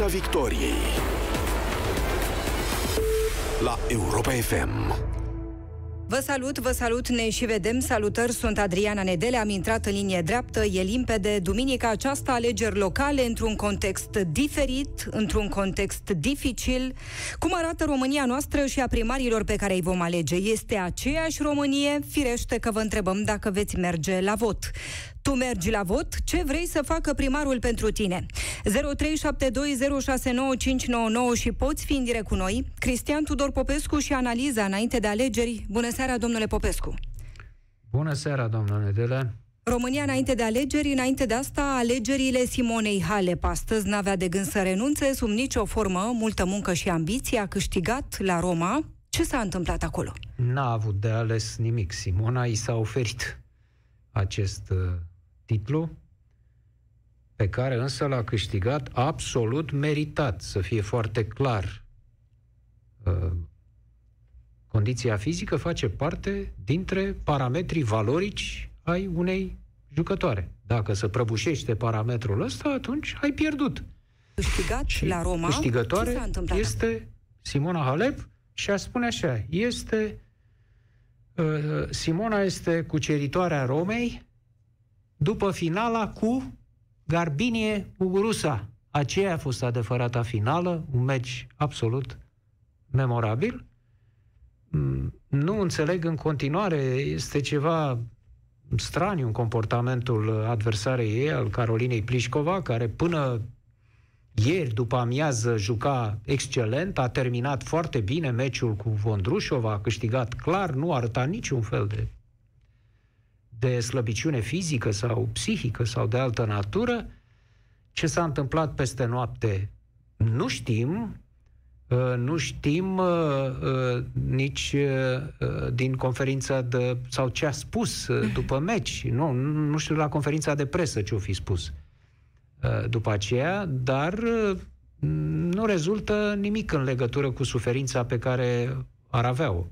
Piața Victoriei la Europa FM. Vă salut, vă salut, ne și vedem. Salutări, sunt Adriana Nedele, am intrat în linie dreaptă, e limpede. Duminica aceasta alegeri locale într-un context diferit, într-un context dificil. Cum arată România noastră și a primarilor pe care îi vom alege? Este aceeași Românie? Firește că vă întrebăm dacă veți merge la vot. Tu mergi la vot? Ce vrei să facă primarul pentru tine? 0372069599 și poți fi în direct cu noi. Cristian Tudor Popescu și analiza înainte de alegeri. Bună seara, domnule Popescu! Bună seara, domnule Nedele! România înainte de alegeri, înainte de asta, alegerile Simonei Halep astăzi n-avea de gând să renunțe sub nicio formă, multă muncă și ambiție, a câștigat la Roma. Ce s-a întâmplat acolo? N-a avut de ales nimic. Simona i s-a oferit acest uh, titlu pe care însă l-a câștigat absolut meritat, să fie foarte clar. Uh, condiția fizică face parte dintre parametrii valorici ai unei jucătoare. Dacă se prăbușește parametrul ăsta, atunci ai pierdut. Câștigat și la Roma, câștigătoare este Simona Halep și a spune așa, este uh, Simona este cuceritoarea Romei după finala cu Garbinie Mugurusa. Aceea a fost adevărata finală, un meci absolut memorabil. Mm, nu înțeleg în continuare, este ceva straniu în comportamentul adversarei ei, al Carolinei Plișcova, care până ieri, după amiază, juca excelent, a terminat foarte bine meciul cu Vondrușova, a câștigat clar, nu arăta niciun fel de de slăbiciune fizică sau psihică sau de altă natură. Ce s-a întâmplat peste noapte nu știm, uh, nu știm uh, uh, nici din conferința de, sau ce a spus după meci. Nu, nu știu la conferința de presă ce o fi spus după aceea, dar nu rezultă nimic în legătură cu suferința pe care ar avea-o.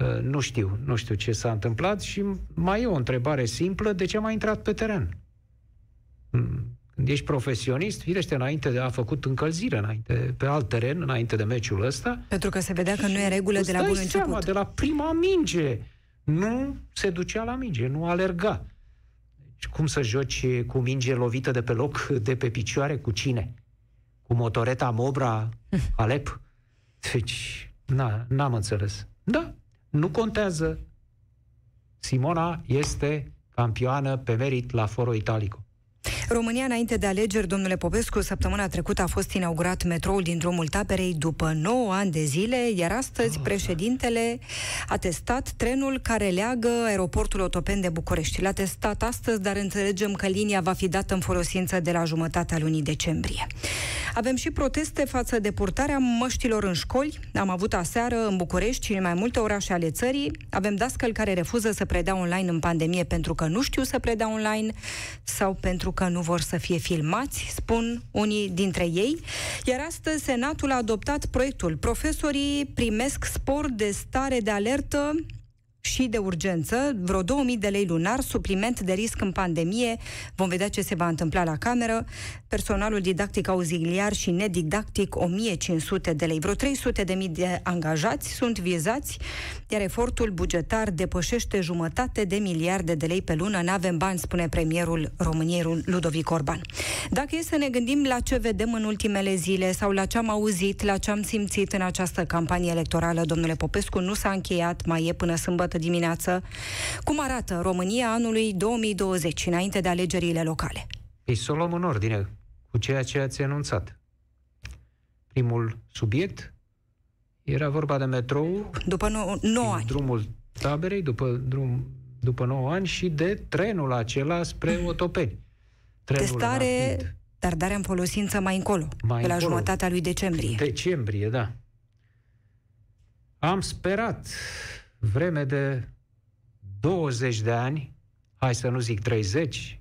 Uh, nu știu, nu știu ce s-a întâmplat și mai e o întrebare simplă, de ce a mai intrat pe teren? Hmm, când ești profesionist, firește, înainte de a făcut încălzire înainte, pe alt teren, înainte de meciul ăsta. Pentru că se vedea că nu e regulă de la bun început. Seama, de la prima minge. Nu se ducea la minge, nu alerga. Deci cum să joci cu minge lovită de pe loc, de pe picioare, cu cine? Cu motoreta Mobra Alep? Deci, na, n-am înțeles. Da, nu contează. Simona este campioană pe merit la Foro Italico. România, înainte de alegeri, domnule Popescu, săptămâna trecută a fost inaugurat metroul din drumul Taberei după 9 ani de zile, iar astăzi oh. președintele a testat trenul care leagă aeroportul Otopen de București. L-a testat astăzi, dar înțelegem că linia va fi dată în folosință de la jumătatea lunii decembrie. Avem și proteste față de purtarea măștilor în școli. Am avut aseară în București și în mai multe orașe ale țării. Avem dascăl care refuză să predea online în pandemie pentru că nu știu să predea online sau pentru că nu vor să fie filmați, spun unii dintre ei. Iar astăzi Senatul a adoptat proiectul. Profesorii primesc spor de stare de alertă și de urgență, vreo 2000 de lei lunar, supliment de risc în pandemie. Vom vedea ce se va întâmpla la cameră. Personalul didactic auxiliar și nedidactic 1500 de lei. Vreo 300 de mii de angajați sunt vizați, iar efortul bugetar depășește jumătate de miliarde de lei pe lună. N-avem bani, spune premierul României Ludovic Orban. Dacă e să ne gândim la ce vedem în ultimele zile sau la ce am auzit, la ce am simțit în această campanie electorală, domnule Popescu, nu s-a încheiat, mai e până sâmbătă sâmbătă dimineață. Cum arată România anului 2020, înainte de alegerile locale? Ei să o luăm în ordine cu ceea ce ați anunțat. Primul subiect era vorba de metrou. După 9 ani. Drumul taberei, după, drum, după 9 ani și de trenul acela spre mm. Otopeni. Trenul Testare, rapid. dar darea în folosință mai încolo, mai pe la încolo. jumătatea lui decembrie. Decembrie, da. Am sperat vreme de 20 de ani, hai să nu zic 30,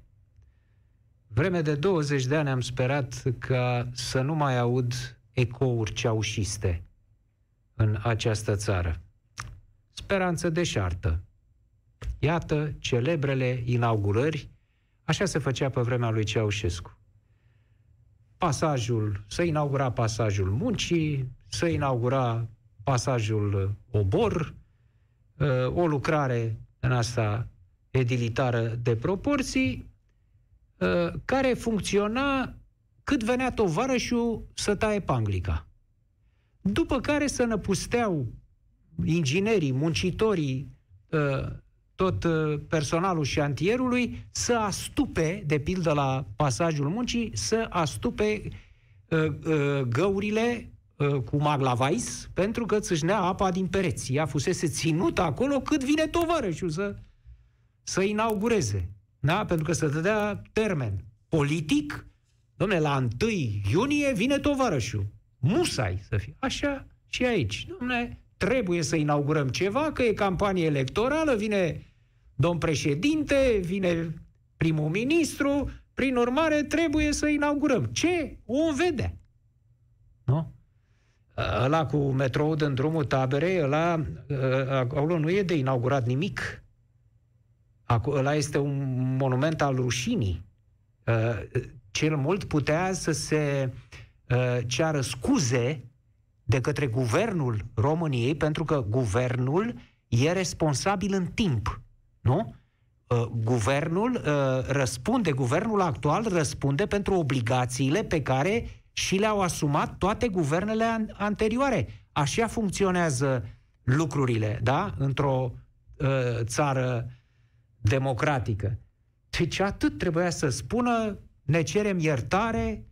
vreme de 20 de ani am sperat ca să nu mai aud ecouri ceaușiste în această țară. Speranță deșartă. Iată celebrele inaugurări, așa se făcea pe vremea lui Ceaușescu. pasajul, să inaugura pasajul muncii, să inaugura pasajul obor, uh, o lucrare în asta edilitară de proporții, uh, care funcționa cât venea tovarășul să taie panglica. După care să năpusteau inginerii, muncitorii, uh, tot personalul șantierului să astupe, de pildă la pasajul muncii, să astupe găurile Uh, cu maglavais pentru că țâșnea apa din pereți. Ea fusese ținută acolo cât vine tovarășul să, să inaugureze. Da? Pentru că să dădea termen politic, domne, la 1 iunie vine tovarășul. Musai să fie. Așa și aici. Domne, trebuie să inaugurăm ceva, că e campanie electorală, vine domn președinte, vine primul ministru, prin urmare trebuie să inaugurăm. Ce? O vedea. Nu? ăla cu metrou în drumul taberei, ăla, ă, acolo nu e de inaugurat nimic. Ăla este un monument al rușinii. Ă, cel mult putea să se ă, ceară scuze de către guvernul României, pentru că guvernul e responsabil în timp, nu? Guvernul răspunde, guvernul actual răspunde pentru obligațiile pe care și le-au asumat toate guvernele anterioare. Așa funcționează lucrurile, da? Într-o uh, țară democratică. Deci atât trebuia să spună, ne cerem iertare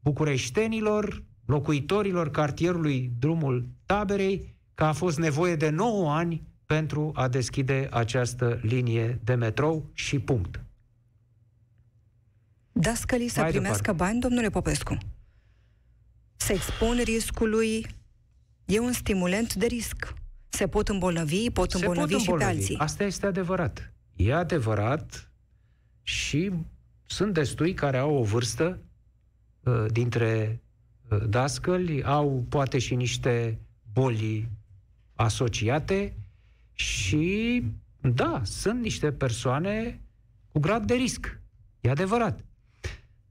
bucureștenilor, locuitorilor cartierului Drumul Taberei, că a fost nevoie de 9 ani pentru a deschide această linie de metrou și punct. Dascălii să primească departe. bani, domnule Popescu? Se expun riscului, e un stimulent de risc. Se pot îmbolnăvi, pot se îmbolnăvi pot și îmbolnăvi. pe alții. Asta este adevărat. E adevărat și sunt destui care au o vârstă uh, dintre uh, dascăli, au poate și niște boli asociate și da, sunt niște persoane cu grad de risc. E adevărat.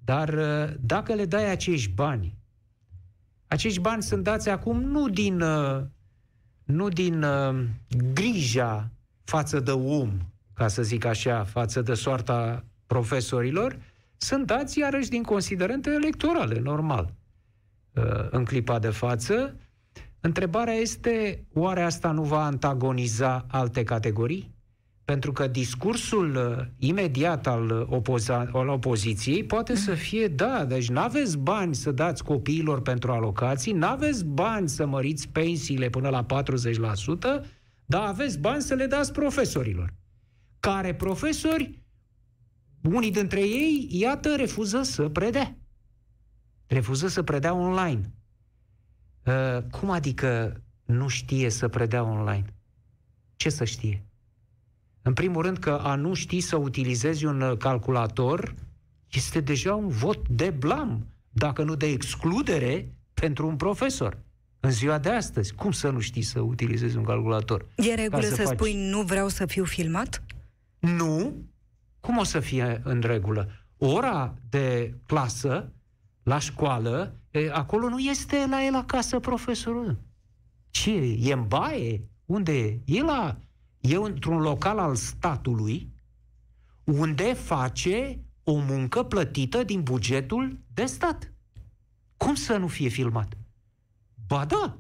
Dar uh, dacă le dai acești bani acești bani sunt dați acum nu din, uh, nu din uh, grija față de om, ca să zic așa, față de soarta profesorilor, sunt dați iarăși din considerente electorale, normal. Uh, în clipa de față, întrebarea este, oare asta nu va antagoniza alte categorii? Pentru că discursul uh, imediat al, opoza- al opoziției poate să fie, da, deci nu aveți bani să dați copiilor pentru alocații, nu aveți bani să măriți pensiile până la 40%, dar aveți bani să le dați profesorilor. Care profesori, unii dintre ei, iată, refuză să predea. Refuză să predea online. Uh, cum adică nu știe să predea online? Ce să știe? În primul rând că a nu ști să utilizezi un uh, calculator este deja un vot de blam, dacă nu de excludere pentru un profesor. În ziua de astăzi, cum să nu știi să utilizezi un calculator? E regulă să, să faci... spui nu vreau să fiu filmat? Nu. Cum o să fie în regulă? Ora de clasă la școală, e, acolo nu este la el acasă profesorul. Ce? E în baie? Unde e? E la e într-un local al statului unde face o muncă plătită din bugetul de stat. Cum să nu fie filmat? Ba da!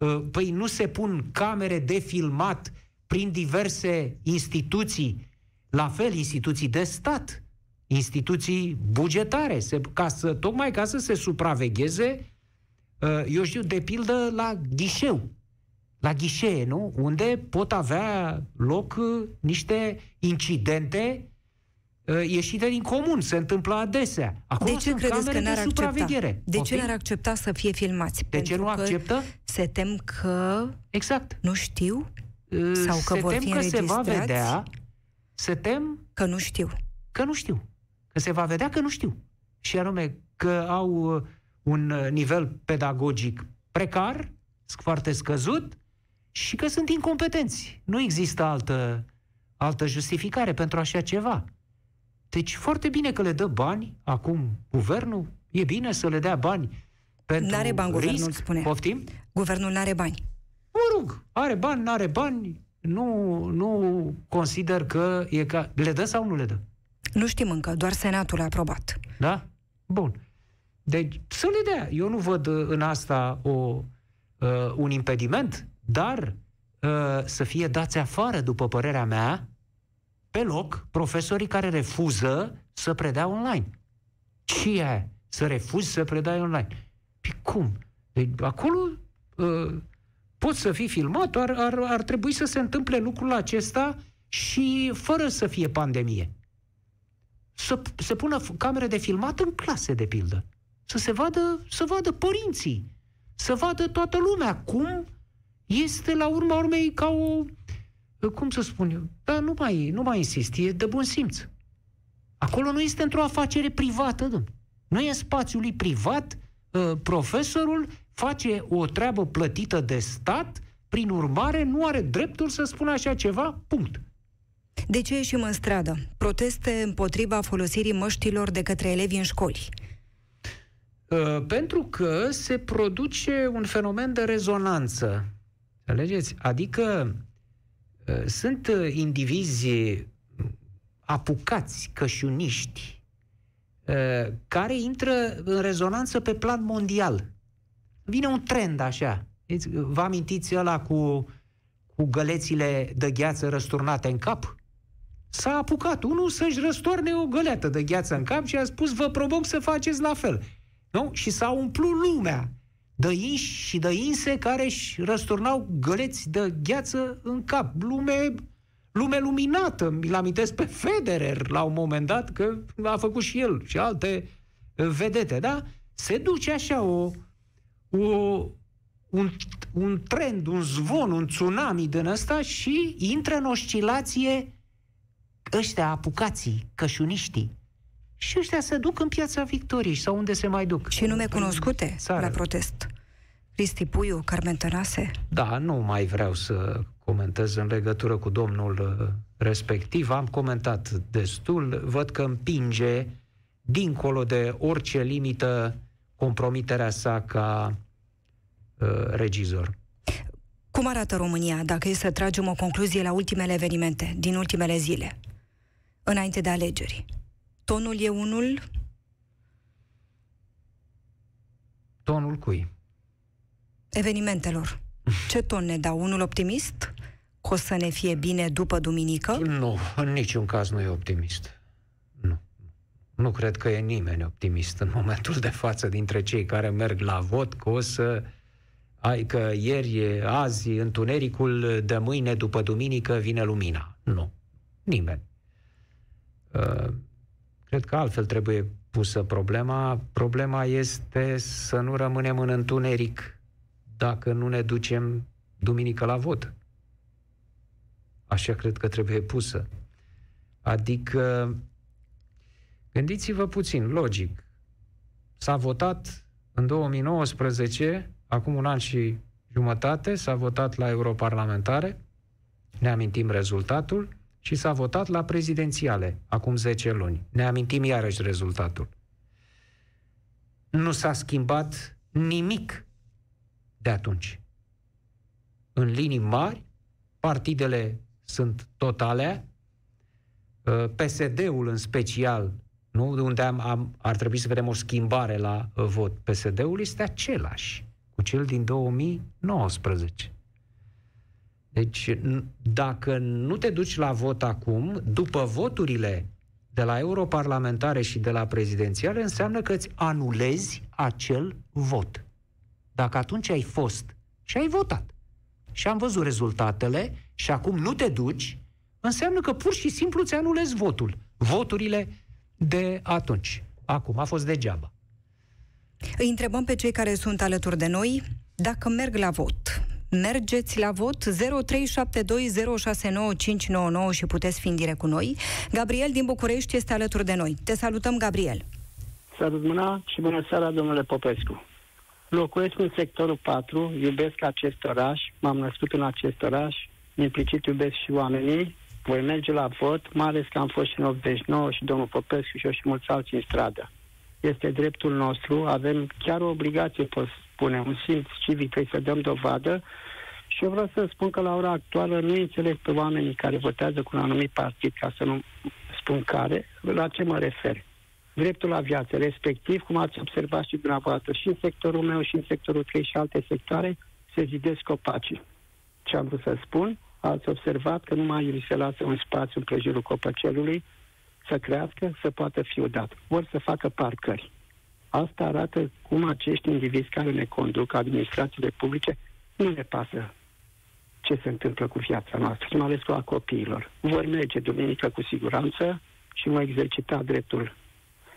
Ă, păi nu se pun camere de filmat prin diverse instituții, la fel instituții de stat, instituții bugetare, se, ca să, tocmai ca să se supravegheze, ă, eu știu, de pildă la ghișeu la ghișee, nu? Unde pot avea loc uh, niște incidente uh, ieșite din comun, se întâmplă adesea. Acolo de ce credeți că n-ar accepta? De ce n-ar accepta să fie filmați? De Pentru ce nu acceptă? Se tem că... Exact. Nu știu? Uh, Sau că se vor tem fi că se va vedea, se tem... Că nu știu. Că nu știu. Că se va vedea că nu știu. Și anume că au un nivel pedagogic precar, foarte scăzut, și că sunt incompetenți. Nu există altă, altă justificare pentru așa ceva. Deci foarte bine că le dă bani acum guvernul, E bine să le dea bani pentru N-are bani risc. guvernul, spune. Poftim? Guvernul n-are bani. Mă rog, are bani, n-are bani, nu, nu consider că e ca... Le dă sau nu le dă? Nu știm încă, doar Senatul a aprobat. Da? Bun. Deci să le dea. Eu nu văd uh, în asta o, uh, un impediment, dar uh, să fie dați afară, după părerea mea, pe loc, profesorii care refuză să predea online. Ce e aia? Să refuzi să predai online? Păi cum? Deci, acolo uh, poți să fii filmat, ar, ar, ar trebui să se întâmple lucrul acesta și fără să fie pandemie. Să se pună f- camere de filmat în clase, de pildă. Să se vadă, să vadă părinții, să vadă toată lumea cum este la urma urmei ca o, cum să spun eu, dar nu mai, nu mai insist, e de bun simț. Acolo nu este într-o afacere privată, domn. Nu e spațiul lui privat, uh, profesorul face o treabă plătită de stat, prin urmare nu are dreptul să spună așa ceva, punct. De ce ieșim în stradă? Proteste împotriva folosirii măștilor de către elevi în școli. Uh, pentru că se produce un fenomen de rezonanță. Înțelegeți? Adică uh, sunt uh, indivizi apucați, cășuniști, uh, care intră în rezonanță pe plan mondial. Vine un trend așa. Deci, Vă amintiți ăla cu, cu gălețile de gheață răsturnate în cap? S-a apucat unul să-și răstoarne o găleată de gheață în cap și a spus vă provoc să faceți la fel. Nu? Și s-a umplut lumea de inși și de inse care își răsturnau găleți de gheață în cap. Lume, lume luminată. Mi-l amintesc pe Federer la un moment dat, că a făcut și el și alte uh, vedete, da? Se duce așa o, o, un, un trend, un zvon, un tsunami din ăsta și intră în oscilație ăștia apucații, cășuniștii. Și ăștia se duc în piața Victoriei sau unde se mai duc. Și nume cunoscute țară. la protest. Cristi Puiu, Carmen Tănase. Da, nu mai vreau să comentez în legătură cu domnul uh, respectiv. Am comentat destul. Văd că împinge dincolo de orice limită compromiterea sa ca uh, regizor. Cum arată România, dacă e să tragem o concluzie la ultimele evenimente din ultimele zile, înainte de alegeri? Tonul e unul Tonul cui? evenimentelor. Ce ton ne dau? Unul optimist? Că o să ne fie bine după duminică? Nu, în niciun caz nu e optimist. Nu. Nu cred că e nimeni optimist în momentul de față dintre cei care merg la vot că o să ai că ieri, azi, întunericul de mâine după duminică vine lumina. Nu. Nimeni. Uh, Cred că altfel trebuie pusă problema. Problema este să nu rămânem în întuneric dacă nu ne ducem duminică la vot. Așa cred că trebuie pusă. Adică, gândiți-vă puțin, logic. S-a votat în 2019, acum un an și jumătate, s-a votat la europarlamentare, ne amintim rezultatul, și s-a votat la prezidențiale, acum 10 luni. Ne amintim iarăși rezultatul. Nu s-a schimbat nimic de atunci. În linii mari, partidele sunt totale, PSD-ul în special, nu? unde am, am, ar trebui să vedem o schimbare la uh, vot. PSD-ul este același cu cel din 2019. Deci, n- dacă nu te duci la vot acum, după voturile de la europarlamentare și de la prezidențiale, înseamnă că îți anulezi acel vot. Dacă atunci ai fost și ai votat și am văzut rezultatele și acum nu te duci, înseamnă că pur și simplu ți anulezi votul. Voturile de atunci. Acum a fost degeaba. Îi întrebăm pe cei care sunt alături de noi dacă merg la vot. Mergeți la vot 0372069599 și puteți fi în direct cu noi. Gabriel din București este alături de noi. Te salutăm, Gabriel. Salut mâna și bună seara, domnule Popescu. Locuiesc în sectorul 4, iubesc acest oraș, m-am născut în acest oraș, implicit iubesc și oamenii, voi merge la vot, mai ales că am fost și în 89 și domnul Popescu și eu și mulți alții în stradă. este dreptul nostru, avem chiar o obligație, pot spune, un simț civic, trebuie să dăm dovadă și eu vreau să spun că la ora actuală nu înțeleg pe oamenii care votează cu un anumit partid, ca să nu spun care, la ce mă refer. Dreptul la viață, respectiv, cum ați observat și dumneavoastră, și în sectorul meu, și în sectorul 3 și alte sectoare, se zidesc copacii. Ce am vrut să spun? Ați observat că nu mai îi se lasă un spațiu în prejurul copăcelului să crească, să poată fi udat. Vor să facă parcări. Asta arată cum acești indivizi care ne conduc, administrațiile publice, nu ne pasă ce se întâmplă cu viața noastră, mai ales cu a copiilor. Vor merge duminică cu siguranță și vor exercita dreptul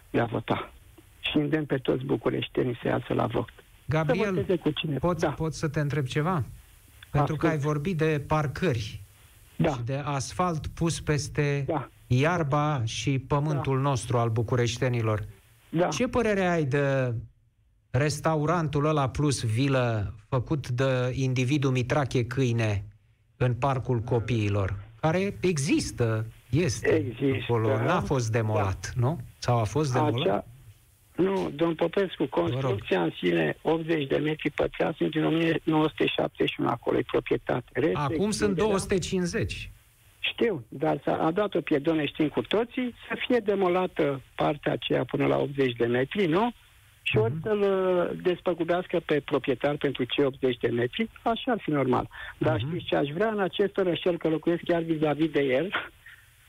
de a vota. Și îndemn pe toți bucureștenii să iasă la vot. Gabriel, să cu cine. pot, da. pot să te întreb ceva? Pentru că ai vorbit de parcări da. și de asfalt pus peste da. iarba și pământul da. nostru al bucureștenilor. Da. Ce părere ai de restaurantul ăla plus vilă făcut de individul Mitrache Câine în Parcul Copiilor, care există, este există, acolo, n-a fost demolat, da. nu? Sau a fost demolat? Acea... Nu, domn Popescu, construcția în sine, 80 de metri pătrați, sunt din 1971 acolo, e proprietate. Rest Acum sunt 250. Știu, dar s-a dat o piedone, știm cu toții, să fie demolată partea aceea până la 80 de metri, nu? și ori mhm. să-l uh, despăgubească pe proprietar pentru cei 80 de metri, așa ar fi normal. Dar uh-huh. știți ce aș vrea în acest orășel, că locuiesc chiar vis-a-vis de el,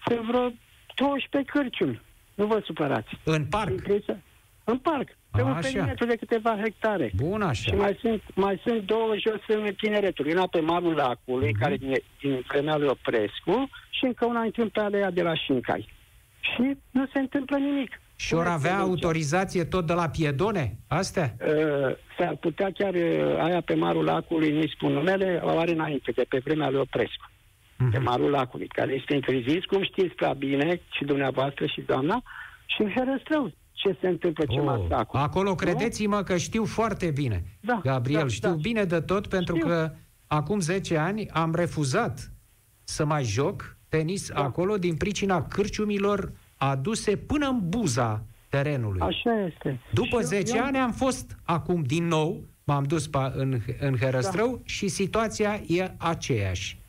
să vreo 12 cârciumi. Nu vă supărați. În parc? În parc. Pe un perimetru de câteva hectare. Bun așa. Și mai sunt, mai sunt două jos în tineretul. Una pe malul lacului, uh-huh. care din, din vremea lui Oprescu, și încă una în pe alea de la Șincai. Și nu se întâmplă nimic. Și ori avea autorizație tot de la piedone? Astea? Uh, s-ar putea chiar uh, aia pe marul lacului, nu-i spun numele, o are înainte, de pe vremea lui Oprescu. Uh-huh. Pe marul lacului, care este interzis, cum știți prea bine, și dumneavoastră și doamna, și în Herăstrău. Ce se întâmplă, ce oh, acolo. Acolo credeți-mă că știu foarte bine. Da, Gabriel, da, știu da. bine de tot, pentru știu. că acum 10 ani am refuzat să mai joc tenis da. acolo din pricina cârciumilor aduse până în buza terenului. Așa este. După și 10 eu... ani am fost acum din nou, m-am dus pa, în, în Herăstrău da. și situația e aceeași.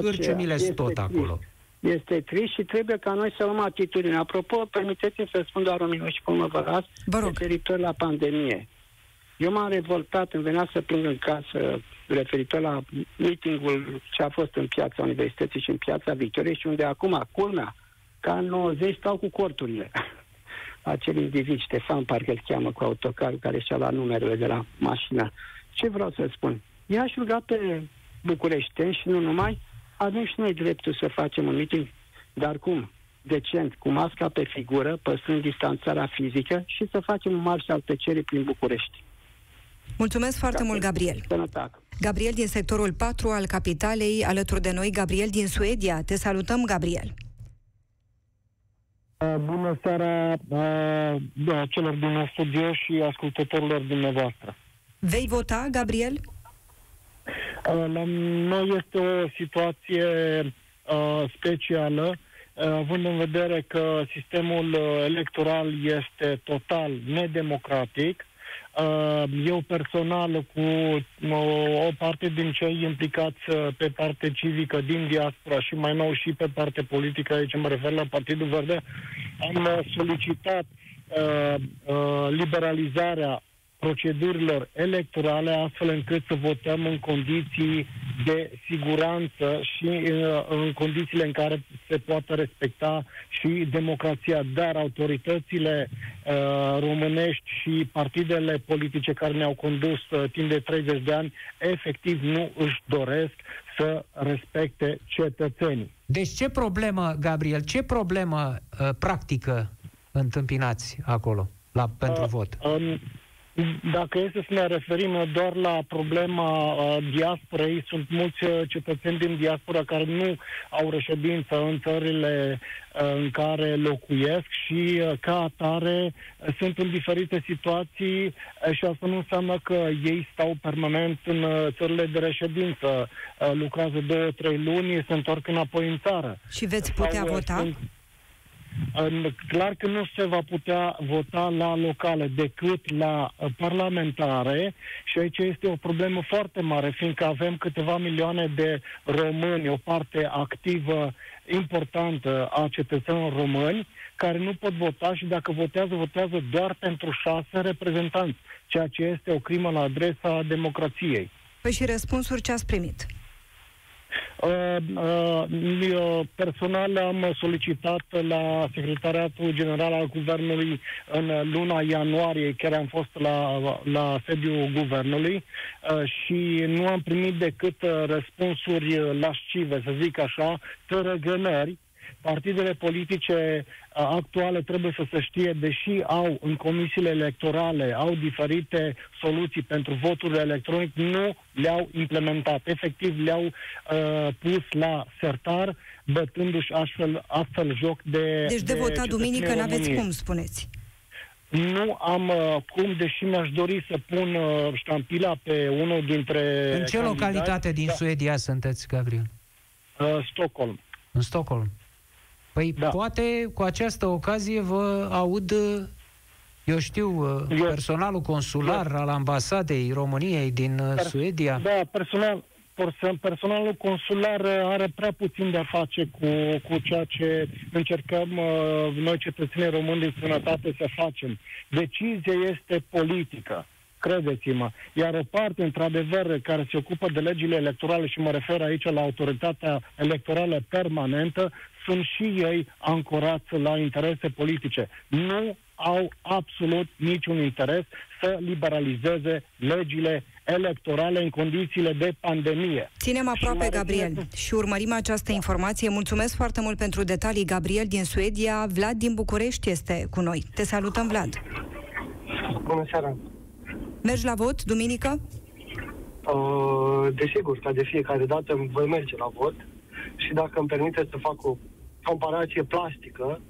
Cârciumile sunt tot trist. acolo. Este trist și trebuie ca noi să luăm atitudine. Apropo, permiteți-mi să spun doar un minut și până vă las, referitor la pandemie. Eu m-am revoltat, îmi venea să plâng în casă referitor la meetingul ce a fost în piața Universității și în piața Victoriei și unde acum, culmea, ca în 90 stau cu corturile. Acel individ, Ștefan, parcă îl cheamă cu autocarul care și-a luat numerele de la mașina. Ce vreau să spun? I-aș ruga pe bucureșteni și nu numai, avem și noi dreptul să facem un meeting, dar cum? Decent, cu masca pe figură, păstrând distanțarea fizică și să facem un marș al tăcerii prin București. Mulțumesc foarte mult, Gabriel. Sănătate. Gabriel din sectorul 4 al capitalei, alături de noi, Gabriel din Suedia. Te salutăm, Gabriel. Uh, bună seara uh, da, celor din studio și ascultătorilor dumneavoastră. Vei vota, Gabriel? Uh, la noi este o situație specială, având în vedere că sistemul electoral este total nedemocratic, Uh, eu personal cu o parte din cei implicați uh, pe parte civică din diaspora și mai nou și pe parte politică, aici mă refer la Partidul Verde, am solicitat uh, uh, liberalizarea procedurilor electorale astfel încât să votăm în condiții de siguranță și uh, în condițiile în care se poate respecta și democrația. Dar autoritățile uh, românești și partidele politice care ne-au condus uh, timp de 30 de ani efectiv nu își doresc să respecte cetățenii. Deci ce problemă, Gabriel, ce problemă uh, practică întâmpinați acolo la, pentru uh, vot? Um, dacă este să ne referim doar la problema uh, diasporei, sunt mulți uh, cetățeni din diaspora care nu au reședință în țările uh, în care locuiesc și uh, ca atare uh, sunt în diferite situații uh, și asta nu înseamnă că ei stau permanent în uh, țările de reședință, uh, lucrează două, trei luni, se întorc înapoi în țară. Și veți putea Sau, uh, vota? Sunt, Clar că nu se va putea vota la locale decât la uh, parlamentare și aici este o problemă foarte mare, fiindcă avem câteva milioane de români, o parte activă importantă a cetățenilor români, care nu pot vota și dacă votează, votează doar pentru șase reprezentanți, ceea ce este o crimă la adresa democrației. Păi și răspunsuri ce ați primit? Uh, uh, personal am solicitat la Secretariatul General al Guvernului în luna ianuarie, chiar am fost la, la sediul Guvernului uh, și nu am primit decât răspunsuri lascive, să zic așa, tărăgănări, partidele politice actuale trebuie să se știe, deși au în comisiile electorale, au diferite soluții pentru votul electronic, nu le-au implementat. Efectiv, le-au uh, pus la sertar, bătându-și astfel, astfel joc de Deci de, de votat duminică n-aveți cum, spuneți. Nu am uh, cum, deși mi-aș dori să pun uh, ștampila pe unul dintre În ce localitate din da. Suedia sunteți, Gabriel? Uh, Stockholm. În Stockholm. Păi da. poate cu această ocazie vă aud, eu știu, eu, personalul consular eu, al ambasadei României din uh, per, Suedia. Da, personal, personalul consular are prea puțin de a face cu, cu ceea ce încercăm uh, noi cetățenii români din sănătate să facem. Decizia este politică credeți-mă. Iar o parte, într-adevăr, care se ocupă de legile electorale, și mă refer aici la autoritatea electorală permanentă, sunt și ei ancorați la interese politice. Nu au absolut niciun interes să liberalizeze legile electorale în condițiile de pandemie. Ținem aproape, și Gabriel, și urmărim această da. informație. Mulțumesc foarte mult pentru detalii, Gabriel din Suedia. Vlad din București este cu noi. Te salutăm, Vlad. Bună seara. Mergi la vot, duminică? Uh, desigur, ca de fiecare dată voi merge la vot și dacă îmi permite să fac o comparație plastică,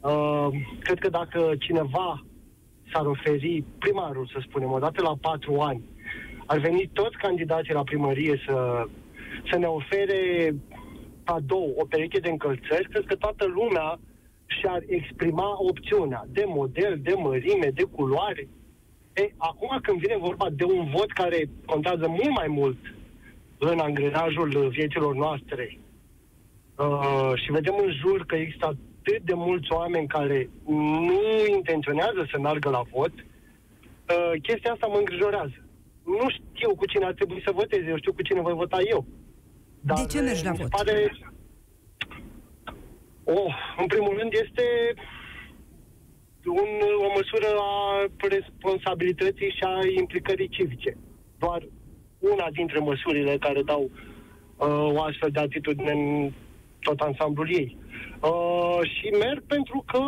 uh, cred că dacă cineva s-ar oferi, primarul să spunem, odată la patru ani, ar veni toți candidații la primărie să, să ne ofere cadou, o pereche de încălțări, cred că toată lumea și-ar exprima opțiunea de model, de mărime, de culoare. E, acum când vine vorba de un vot care contează mult mai mult în angrenajul vieților noastre uh, și vedem în jur că există atât de mulți oameni care nu intenționează să meargă la vot, uh, chestia asta mă îngrijorează. Nu știu cu cine ar trebui să voteze, eu știu cu cine voi vota eu. Dar de ce mergi la vot? Pare... Oh, în primul rând este un, o măsură a responsabilității și a implicării civice. Doar una dintre măsurile care dau uh, o astfel de atitudine în tot ansamblul ei. Uh, și merg pentru că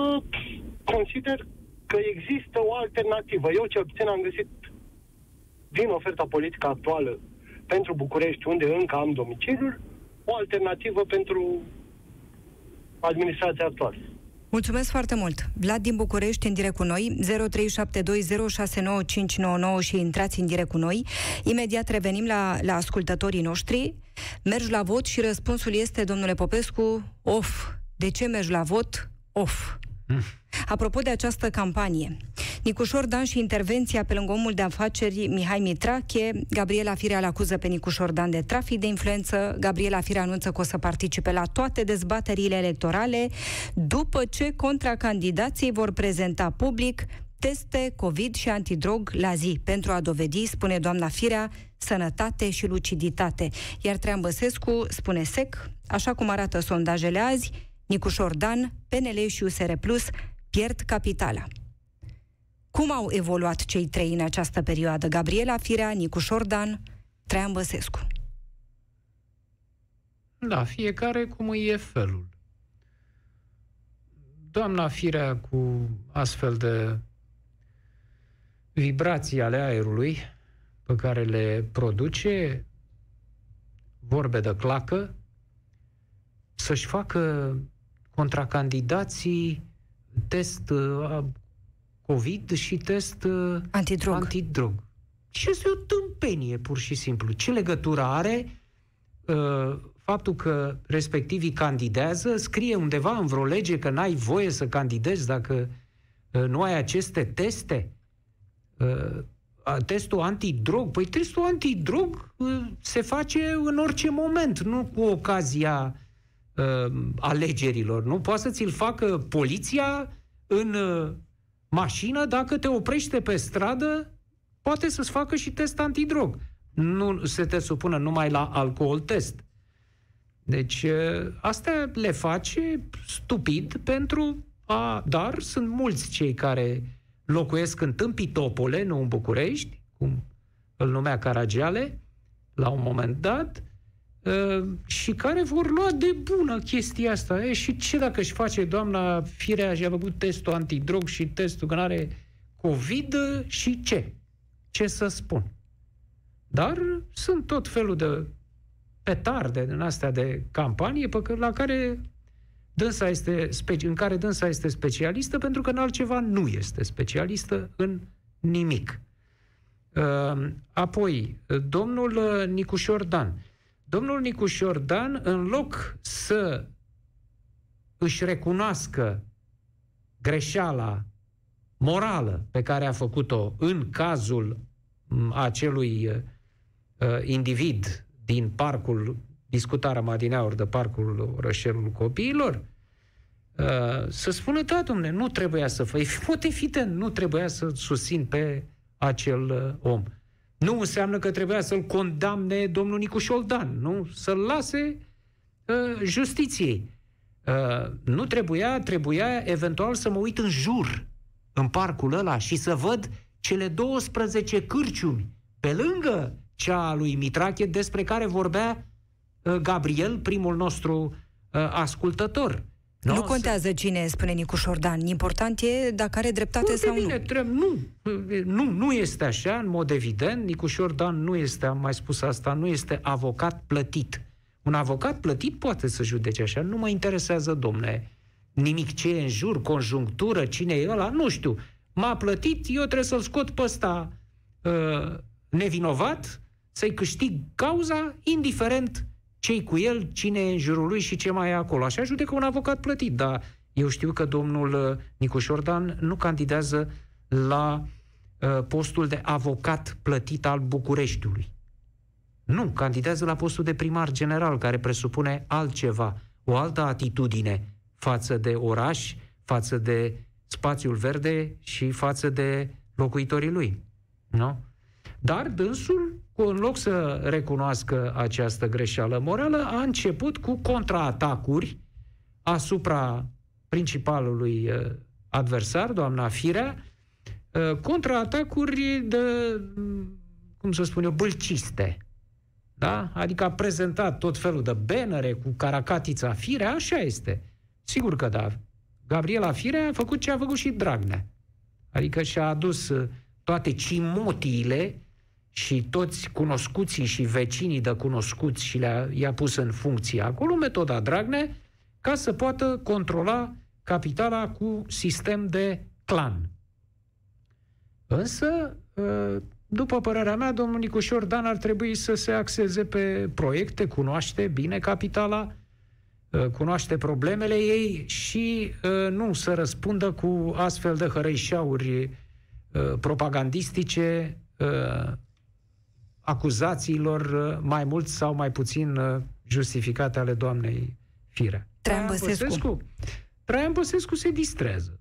consider că există o alternativă. Eu cel puțin am găsit din oferta politică actuală pentru București, unde încă am domiciliul, o alternativă pentru administrația actuală. Mulțumesc foarte mult! Vlad din București, în direct cu noi, 0372069599 și intrați în direct cu noi. Imediat revenim la, la ascultătorii noștri. Mergi la vot și răspunsul este, domnule Popescu, off. De ce mergi la vot? Off. Mm. Apropo de această campanie, Nicușor Dan și intervenția pe lângă omul de afaceri Mihai Mitrache, Gabriela Firea îl acuză pe Nicușor Dan de trafic de influență, Gabriela Firea anunță că o să participe la toate dezbaterile electorale după ce contracandidații vor prezenta public teste COVID și antidrog la zi pentru a dovedi, spune doamna Firea, sănătate și luciditate. Iar Trean Băsescu spune sec, așa cum arată sondajele azi, Nicușor Dan, PNL și USR Plus pierd capitala. Cum au evoluat cei trei în această perioadă? Gabriela Firea, Nicu Șordan, Traian Băsescu. Da, fiecare cum îi e felul. Doamna Firea cu astfel de vibrații ale aerului pe care le produce, vorbe de clacă, să-și facă contracandidații test uh, COVID și test uh, antidrog. antidrog. Și este o tâmpenie, pur și simplu. Ce legătură are uh, faptul că respectivii candidează, scrie undeva în vreo lege că n-ai voie să candidezi dacă uh, nu ai aceste teste? Uh, testul antidrog? Păi testul antidrog uh, se face în orice moment, nu cu ocazia alegerilor. Nu poate să ți-l facă poliția în mașină dacă te oprește pe stradă, poate să-ți facă și test antidrog. Nu se te supună numai la alcool test. Deci, astea le face stupid pentru a... Dar sunt mulți cei care locuiesc în Tâmpitopole, nu în București, cum îl numea Caragiale, la un moment dat, și care vor lua de bună chestia asta. E, și ce dacă își face doamna Firea și a făcut testul antidrog și testul că are COVID și ce? Ce să spun? Dar sunt tot felul de petarde din astea de campanie pe care, la care dânsa este, în care dânsa este specialistă, pentru că în altceva nu este specialistă în nimic. Ehm, apoi, domnul uh, Nicușor Dan. Domnul Nicușor Dan, în loc să își recunoască greșeala morală pe care a făcut-o în cazul acelui uh, individ din parcul, discutarea adineauri de parcul Rășelul Copiilor, uh, să spună, da, domne, nu trebuia să fie, pot evident, nu trebuia să susțin pe acel uh, om. Nu înseamnă că trebuia să-l condamne domnul Nicuș Șoldan, nu? Să-l lase uh, justiției. Uh, nu trebuia, trebuia eventual să mă uit în jur, în parcul ăla, și să văd cele 12 cârciumi, pe lângă cea a lui Mitrache, despre care vorbea uh, Gabriel, primul nostru uh, ascultător. No? Nu contează cine spune Nicu Șordan. Important e dacă are dreptate Foarte sau bine, nu. Trebuie, nu. Nu, nu este așa, în mod evident. Nicu Șordan nu este, am mai spus asta, nu este avocat plătit. Un avocat plătit poate să judece așa. Nu mă interesează, domne, nimic ce e în jur, conjunctură, cine e ăla, nu știu. M-a plătit, eu trebuie să-l scot pe ăsta uh, nevinovat, să-i câștig cauza, indiferent cei cu el, cine e în jurul lui și ce mai e acolo. Așa judecă un avocat plătit, dar eu știu că domnul uh, Nicuș Șordan nu candidează la uh, postul de avocat plătit al Bucureștiului. Nu, candidează la postul de primar general, care presupune altceva, o altă atitudine față de oraș, față de spațiul verde și față de locuitorii lui. Nu? Dar dânsul, în loc să recunoască această greșeală morală, a început cu contraatacuri asupra principalului uh, adversar, doamna Firea, uh, contraatacuri de, cum să spun eu, bâlciste. Da? Adică a prezentat tot felul de benere cu caracatița Firea, așa este. Sigur că da. Gabriela Firea a făcut ce a făcut și Dragnea. Adică și-a adus uh, toate cimotiile și toți cunoscuții și vecinii de cunoscuți și le-a, i-a pus în funcție acolo, metoda Dragnea, ca să poată controla capitala cu sistem de clan. Însă, ă, după părerea mea, domnul Nicușor Dan ar trebui să se axeze pe proiecte, cunoaște bine capitala, ă, cunoaște problemele ei și ă, nu să răspundă cu astfel de hărăișauri propagandistice acuzațiilor uh, mai mult sau mai puțin uh, justificate ale doamnei Firea. Traian Băsescu. Traian Băsescu se distrează.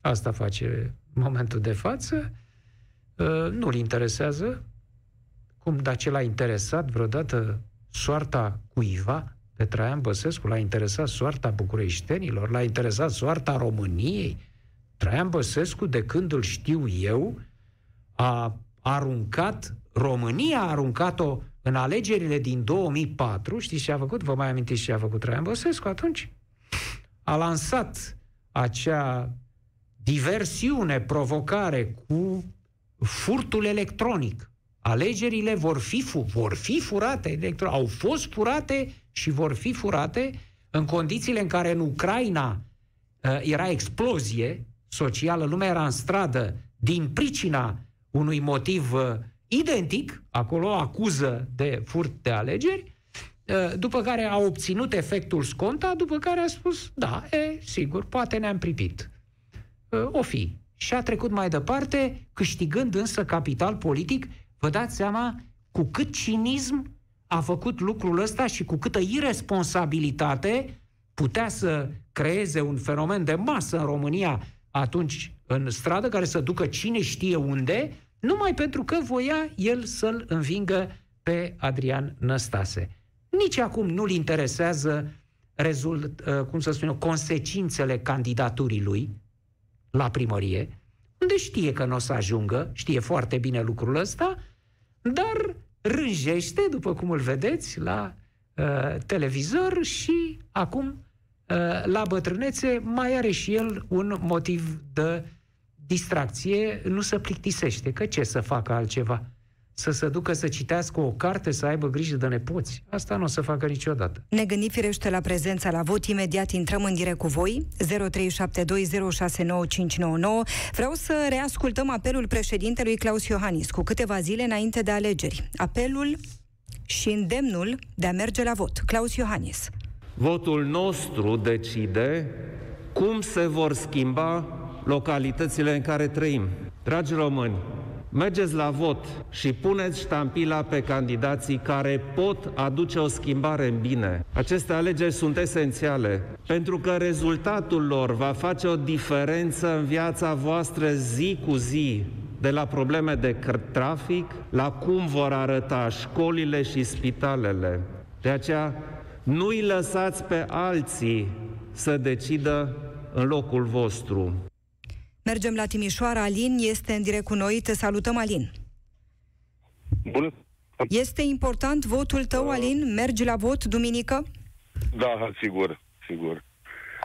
Asta face momentul de față. Uh, nu-l interesează. Cum, dar ce l-a interesat vreodată soarta cuiva pe Traian Băsescu? L-a interesat soarta bucureștenilor? L-a interesat soarta României? Traian Băsescu, de când îl știu eu, a aruncat România a aruncat-o în alegerile din 2004, știți ce a făcut? Vă mai amintiți ce a făcut Traian Băsescu atunci? A lansat acea diversiune, provocare cu furtul electronic. Alegerile vor fi, fu- vor fi furate, electro- au fost furate și vor fi furate în condițiile în care în Ucraina uh, era explozie socială, lumea era în stradă din pricina unui motiv uh, identic, acolo acuză de furt de alegeri, Uh, după care a obținut efectul sconta, după care a spus, da, e, sigur, poate ne-am pripit. Uh, o fi. Și a trecut mai departe, câștigând însă capital politic, vă dați seama cu cât cinism a făcut lucrul ăsta și cu câtă irresponsabilitate putea să creeze un fenomen de masă în România atunci în stradă, care să ducă cine știe unde, numai pentru că voia el să-l învingă pe Adrian Năstase. Nici acum nu-l interesează rezult, uh, cum să spun eu, consecințele candidaturii lui la primărie, unde știe că nu o să ajungă, știe foarte bine lucrul ăsta, dar rânjește, după cum îl vedeți, la uh, televizor și acum, uh, la bătrânețe, mai are și el un motiv de distracție, nu se plictisește, că ce să facă altceva? să se ducă să citească o carte, să aibă grijă de nepoți. Asta nu o să facă niciodată. Ne gândim firește la prezența la vot. Imediat intrăm în direct cu voi. 0372069599. Vreau să reascultăm apelul președintelui Claus Iohannis cu câteva zile înainte de alegeri. Apelul și îndemnul de a merge la vot. Claus Iohannis. Votul nostru decide cum se vor schimba localitățile în care trăim. Dragi români, Mergeți la vot și puneți ștampila pe candidații care pot aduce o schimbare în bine. Aceste alegeri sunt esențiale pentru că rezultatul lor va face o diferență în viața voastră zi cu zi, de la probleme de trafic la cum vor arăta școlile și spitalele. De aceea, nu îi lăsați pe alții să decidă în locul vostru. Mergem la Timișoara. Alin este în direct cu noi. Te salutăm, Alin. Bună. Este important votul tău, uh. Alin? Mergi la vot duminică? Da, sigur, sigur.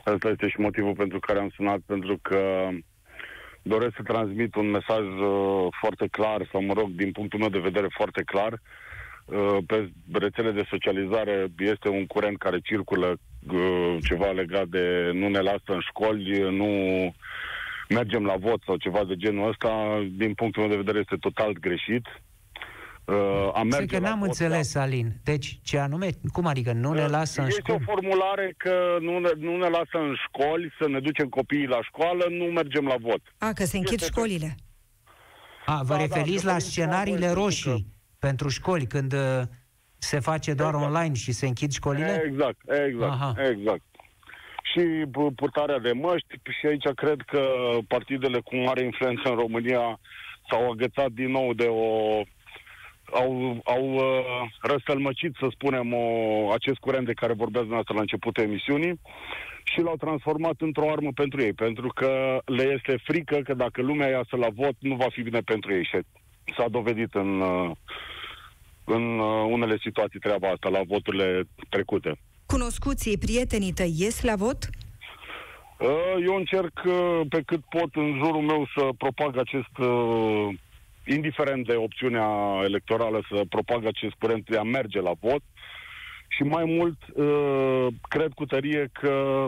Asta este și motivul pentru care am sunat, pentru că doresc să transmit un mesaj uh, foarte clar, sau mă rog, din punctul meu de vedere foarte clar. Uh, pe rețele de socializare este un curent care circulă uh, ceva legat de nu ne lasă în școli, nu mergem la vot sau ceva de genul ăsta, din punctul meu de vedere, este total greșit. Uh, am Cred că n-am vot, înțeles, da. Alin. Deci, ce anume? Cum adică nu ne uh, lasă în școli? Este o formulare că nu ne, nu ne lasă în școli să ne ducem copiii la școală, nu mergem la vot. A, că se închid este școlile. A, vă da, referiți da, la scenariile roșii că... pentru școli, când uh, se face doar exact. online și se închid școlile? Exact, exact, Aha. exact și purtarea de măști și aici cred că partidele cu mare influență în România s-au agățat din nou de o au, au uh, răstălmăcit, să spunem, o, acest curent de care vorbeați dumneavoastră la începutul emisiunii și l-au transformat într-o armă pentru ei, pentru că le este frică că dacă lumea iasă la vot, nu va fi bine pentru ei și s-a dovedit în, uh, în uh, unele situații treaba asta, la voturile trecute. Cunoscuții, prietenii tăi ies la vot? Uh, eu încerc uh, pe cât pot în jurul meu să propag acest, uh, indiferent de opțiunea electorală, să propag acest curent de a merge la vot și mai mult cred cu tărie că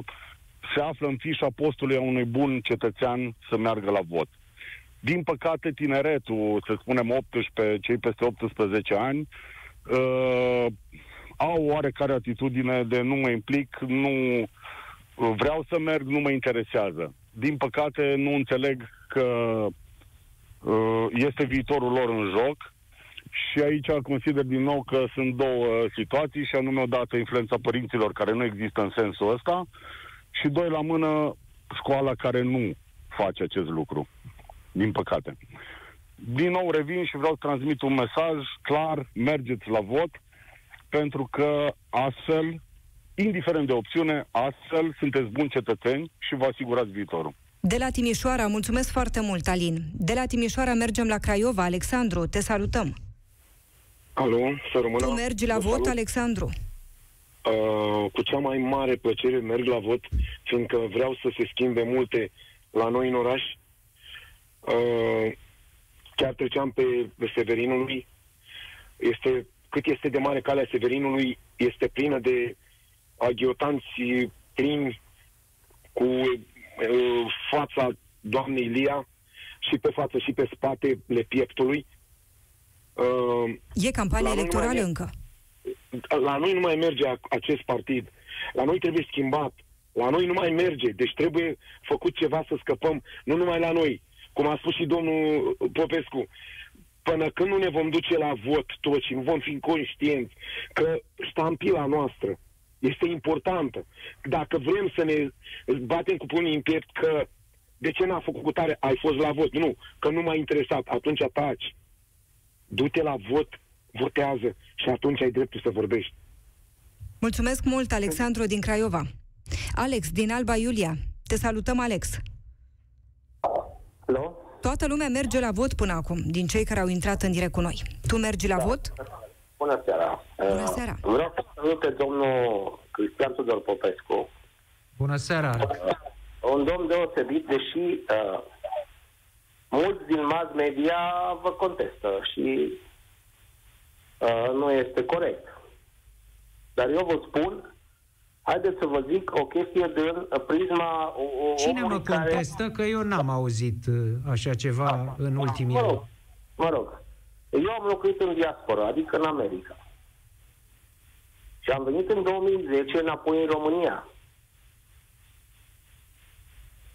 se află în fișa postului a unui bun cetățean să meargă la vot. Din păcate, tineretul, să spunem 18, cei peste 18 ani, au oarecare atitudine de nu mă implic, nu vreau să merg, nu mă interesează. Din păcate, nu înțeleg că uh, este viitorul lor în joc și aici consider din nou că sunt două situații și anume odată influența părinților care nu există în sensul ăsta și doi la mână școala care nu face acest lucru. Din păcate. Din nou revin și vreau să transmit un mesaj clar, mergeți la vot, pentru că astfel, indiferent de opțiune, astfel sunteți buni cetățeni și vă asigurați viitorul. De la Timișoara, mulțumesc foarte mult, Alin. De la Timișoara mergem la Craiova. Alexandru, te salutăm. Alo, să rămână. Tu mergi la vot, salut. Alexandru? Uh, cu cea mai mare plăcere merg la vot, fiindcă vreau să se schimbe multe la noi în oraș. Uh, chiar treceam pe, pe Severinului. Este cât este de mare calea Severinului, este plină de aghiotanți plini cu uh, fața doamnei Lia și pe față și pe spate le pieptului. Uh, e campanie electorală încă? La noi nu mai merge acest partid. La noi trebuie schimbat. La noi nu mai merge. Deci trebuie făcut ceva să scăpăm, nu numai la noi. Cum a spus și domnul Popescu, până când nu ne vom duce la vot toți și nu vom fi conștienți că stampila noastră este importantă. Dacă vrem să ne batem cu punii în piept că de ce n-a făcut cu tare, ai fost la vot, nu, că nu m-a interesat, atunci taci. Du-te la vot, votează și atunci ai dreptul să vorbești. Mulțumesc mult, Alexandru din Craiova. Alex, din Alba Iulia. Te salutăm, Alex. Hello? Toată lumea merge la vot până acum, din cei care au intrat în direct cu noi. Tu mergi la da. vot? Bună seara. Bună uh, seara. Uh, vreau să salut pe domnul Cristian Tudor Popescu. Bună seara. Uh, un domn deosebit, deși uh, mulți din mass media vă contestă și uh, nu este corect. Dar eu vă spun Haideți să vă zic o chestie din prisma o, Cine mă contestă? Care... Că eu n-am auzit uh, așa ceva A, în ultimii mă rog, Mă rog. Eu am locuit în diaspora, adică în America. Și am venit în 2010 înapoi în România.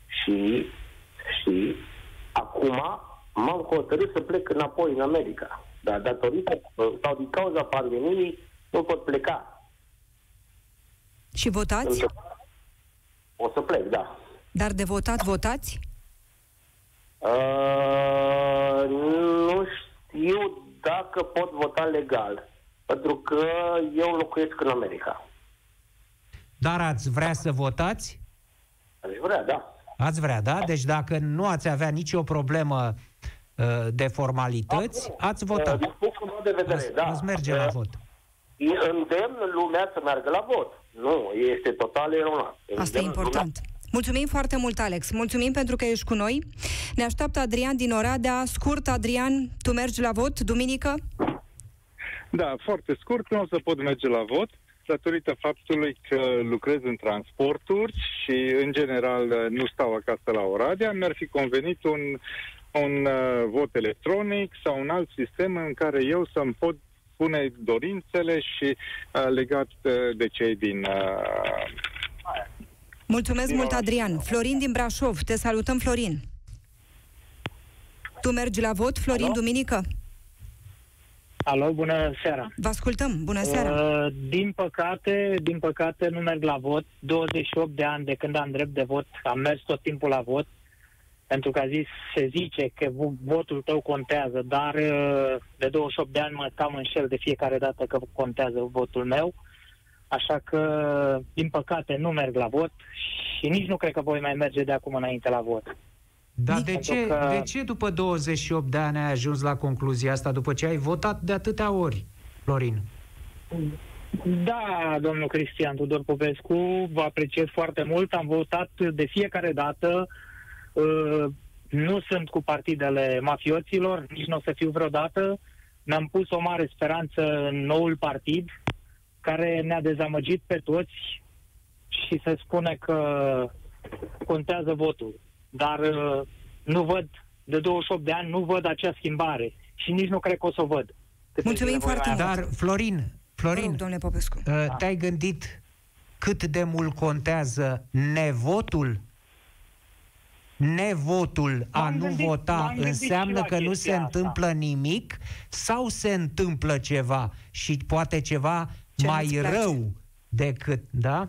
Și, și acum m-am hotărât să plec înapoi în America. Dar datorită sau din cauza pandemiei nu pot pleca. Și votați? O să plec, da. Dar de votat votați? Uh, nu știu dacă pot vota legal, pentru că eu locuiesc în America. Dar ați vrea să votați? Aș vrea, da. Ați vrea, da? Deci dacă nu ați avea nicio problemă uh, de formalități, ați, ați votat. Uh, din punctul meu de vedere, ați, da. Ați merge uh, la vot. Îndemn lumea să meargă la vot. Nu, este total eronat. Asta e important. Mulțumim foarte mult, Alex. Mulțumim pentru că ești cu noi. Ne așteaptă Adrian din Oradea. Scurt, Adrian, tu mergi la vot duminică? Da, foarte scurt. Nu o să pot merge la vot datorită faptului că lucrez în transporturi și, în general, nu stau acasă la Oradea, mi-ar fi convenit un, un uh, vot electronic sau un alt sistem în care eu să-mi pot spune dorințele și uh, legat uh, de cei din... Uh, Mulțumesc din mult, Adrian. Florin din Brașov. Te salutăm, Florin. Tu mergi la vot, Florin, Alo? duminică? Alo, bună seara. Vă ascultăm, bună seara. Uh, din păcate, din păcate nu merg la vot. 28 de ani de când am drept de vot, am mers tot timpul la vot. Pentru că a zis, se zice că votul tău contează, dar uh, de 28 de ani mă cam înșel de fiecare dată că contează votul meu. Așa că, din păcate, nu merg la vot și nici nu cred că voi mai merge de acum înainte la vot. Dar de ce, că... de ce după 28 de ani ai ajuns la concluzia asta, după ce ai votat de atâtea ori, Florin? Da, domnul Cristian Tudor Popescu, vă apreciez foarte mult. Am votat de fiecare dată Uh, nu sunt cu partidele mafioților, nici nu o să fiu vreodată. Ne-am pus o mare speranță în noul partid, care ne-a dezamăgit pe toți și se spune că contează votul. Dar uh, nu văd, de 28 de ani, nu văd acea schimbare și nici nu cred că o să o văd. Mulțumim foarte mult. Dar, Florin, Florin, rog, domnule Popescu. Uh, te-ai gândit cât de mult contează nevotul nevotul a nu gândit, vota înseamnă că nu se asta. întâmplă nimic sau se întâmplă ceva și poate ceva Ce mai rău decât, da?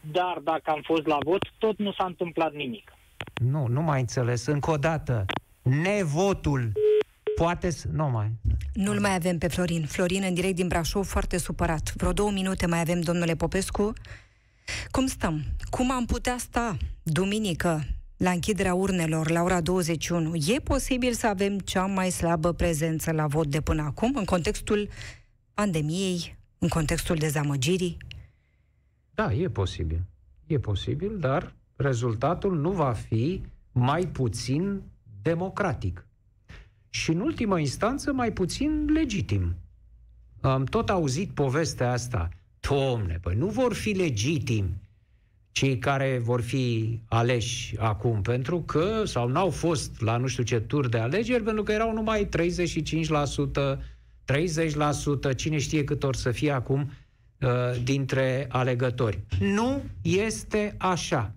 Dar dacă am fost la vot, tot nu s-a întâmplat nimic. Nu, nu mai înțeles. Încă o dată, nevotul poate să... Nu mai... Nu-l mai avem pe Florin. Florin în direct din Brașov, foarte supărat. Vreo două minute mai avem, domnule Popescu. Cum stăm? Cum am putea sta duminică la închiderea urnelor la ora 21? E posibil să avem cea mai slabă prezență la vot de până acum, în contextul pandemiei, în contextul dezamăgirii? Da, e posibil. E posibil, dar rezultatul nu va fi mai puțin democratic. Și în ultimă instanță mai puțin legitim. Am tot auzit povestea asta. Domne, păi nu vor fi legitimi cei care vor fi aleși acum, pentru că, sau n-au fost la nu știu ce tur de alegeri, pentru că erau numai 35%, 30%, cine știe cât or să fie acum uh, dintre alegători. Nu este așa.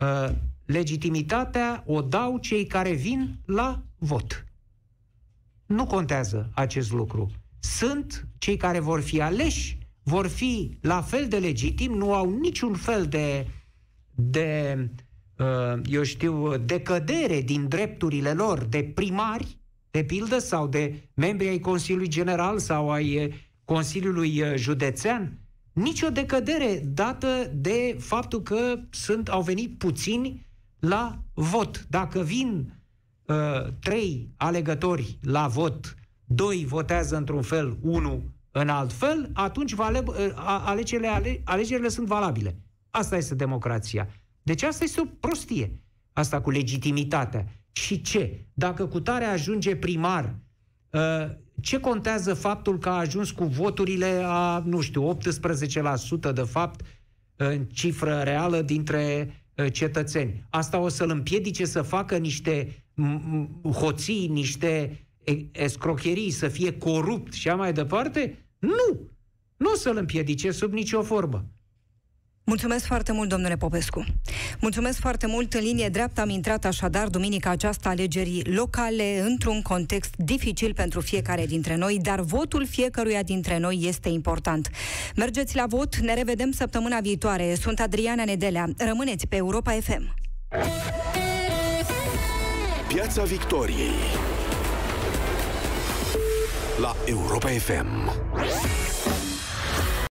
Uh, legitimitatea o dau cei care vin la vot. Nu contează acest lucru. Sunt cei care vor fi aleși, vor fi la fel de legitim, nu au niciun fel de, de uh, eu știu, decădere din drepturile lor de primari, de pildă, sau de membri ai Consiliului General sau ai uh, Consiliului uh, Județean. Nici o decădere dată de faptul că sunt, au venit puțini la vot. Dacă vin uh, trei alegători la vot, doi votează într-un fel, unul în alt fel, atunci vale, uh, alegerile, ale, alegerile sunt valabile. Asta este democrația. Deci asta este o prostie. Asta cu legitimitatea. Și ce? Dacă cu tare ajunge primar, uh, ce contează faptul că a ajuns cu voturile a, nu știu, 18% de fapt în cifră reală dintre Uh, cetățeni. Asta o să-l împiedice să facă niște hoții, niște escrocherii, să fie corupt și așa mai departe? Nu! Nu o să-l împiedice sub nicio formă. Mulțumesc foarte mult, domnule Popescu. Mulțumesc foarte mult. În linie dreaptă am intrat așadar duminica aceasta alegerii locale într-un context dificil pentru fiecare dintre noi, dar votul fiecăruia dintre noi este important. Mergeți la vot, ne revedem săptămâna viitoare. Sunt Adriana Nedelea. Rămâneți pe Europa FM. Piața Victoriei la Europa FM.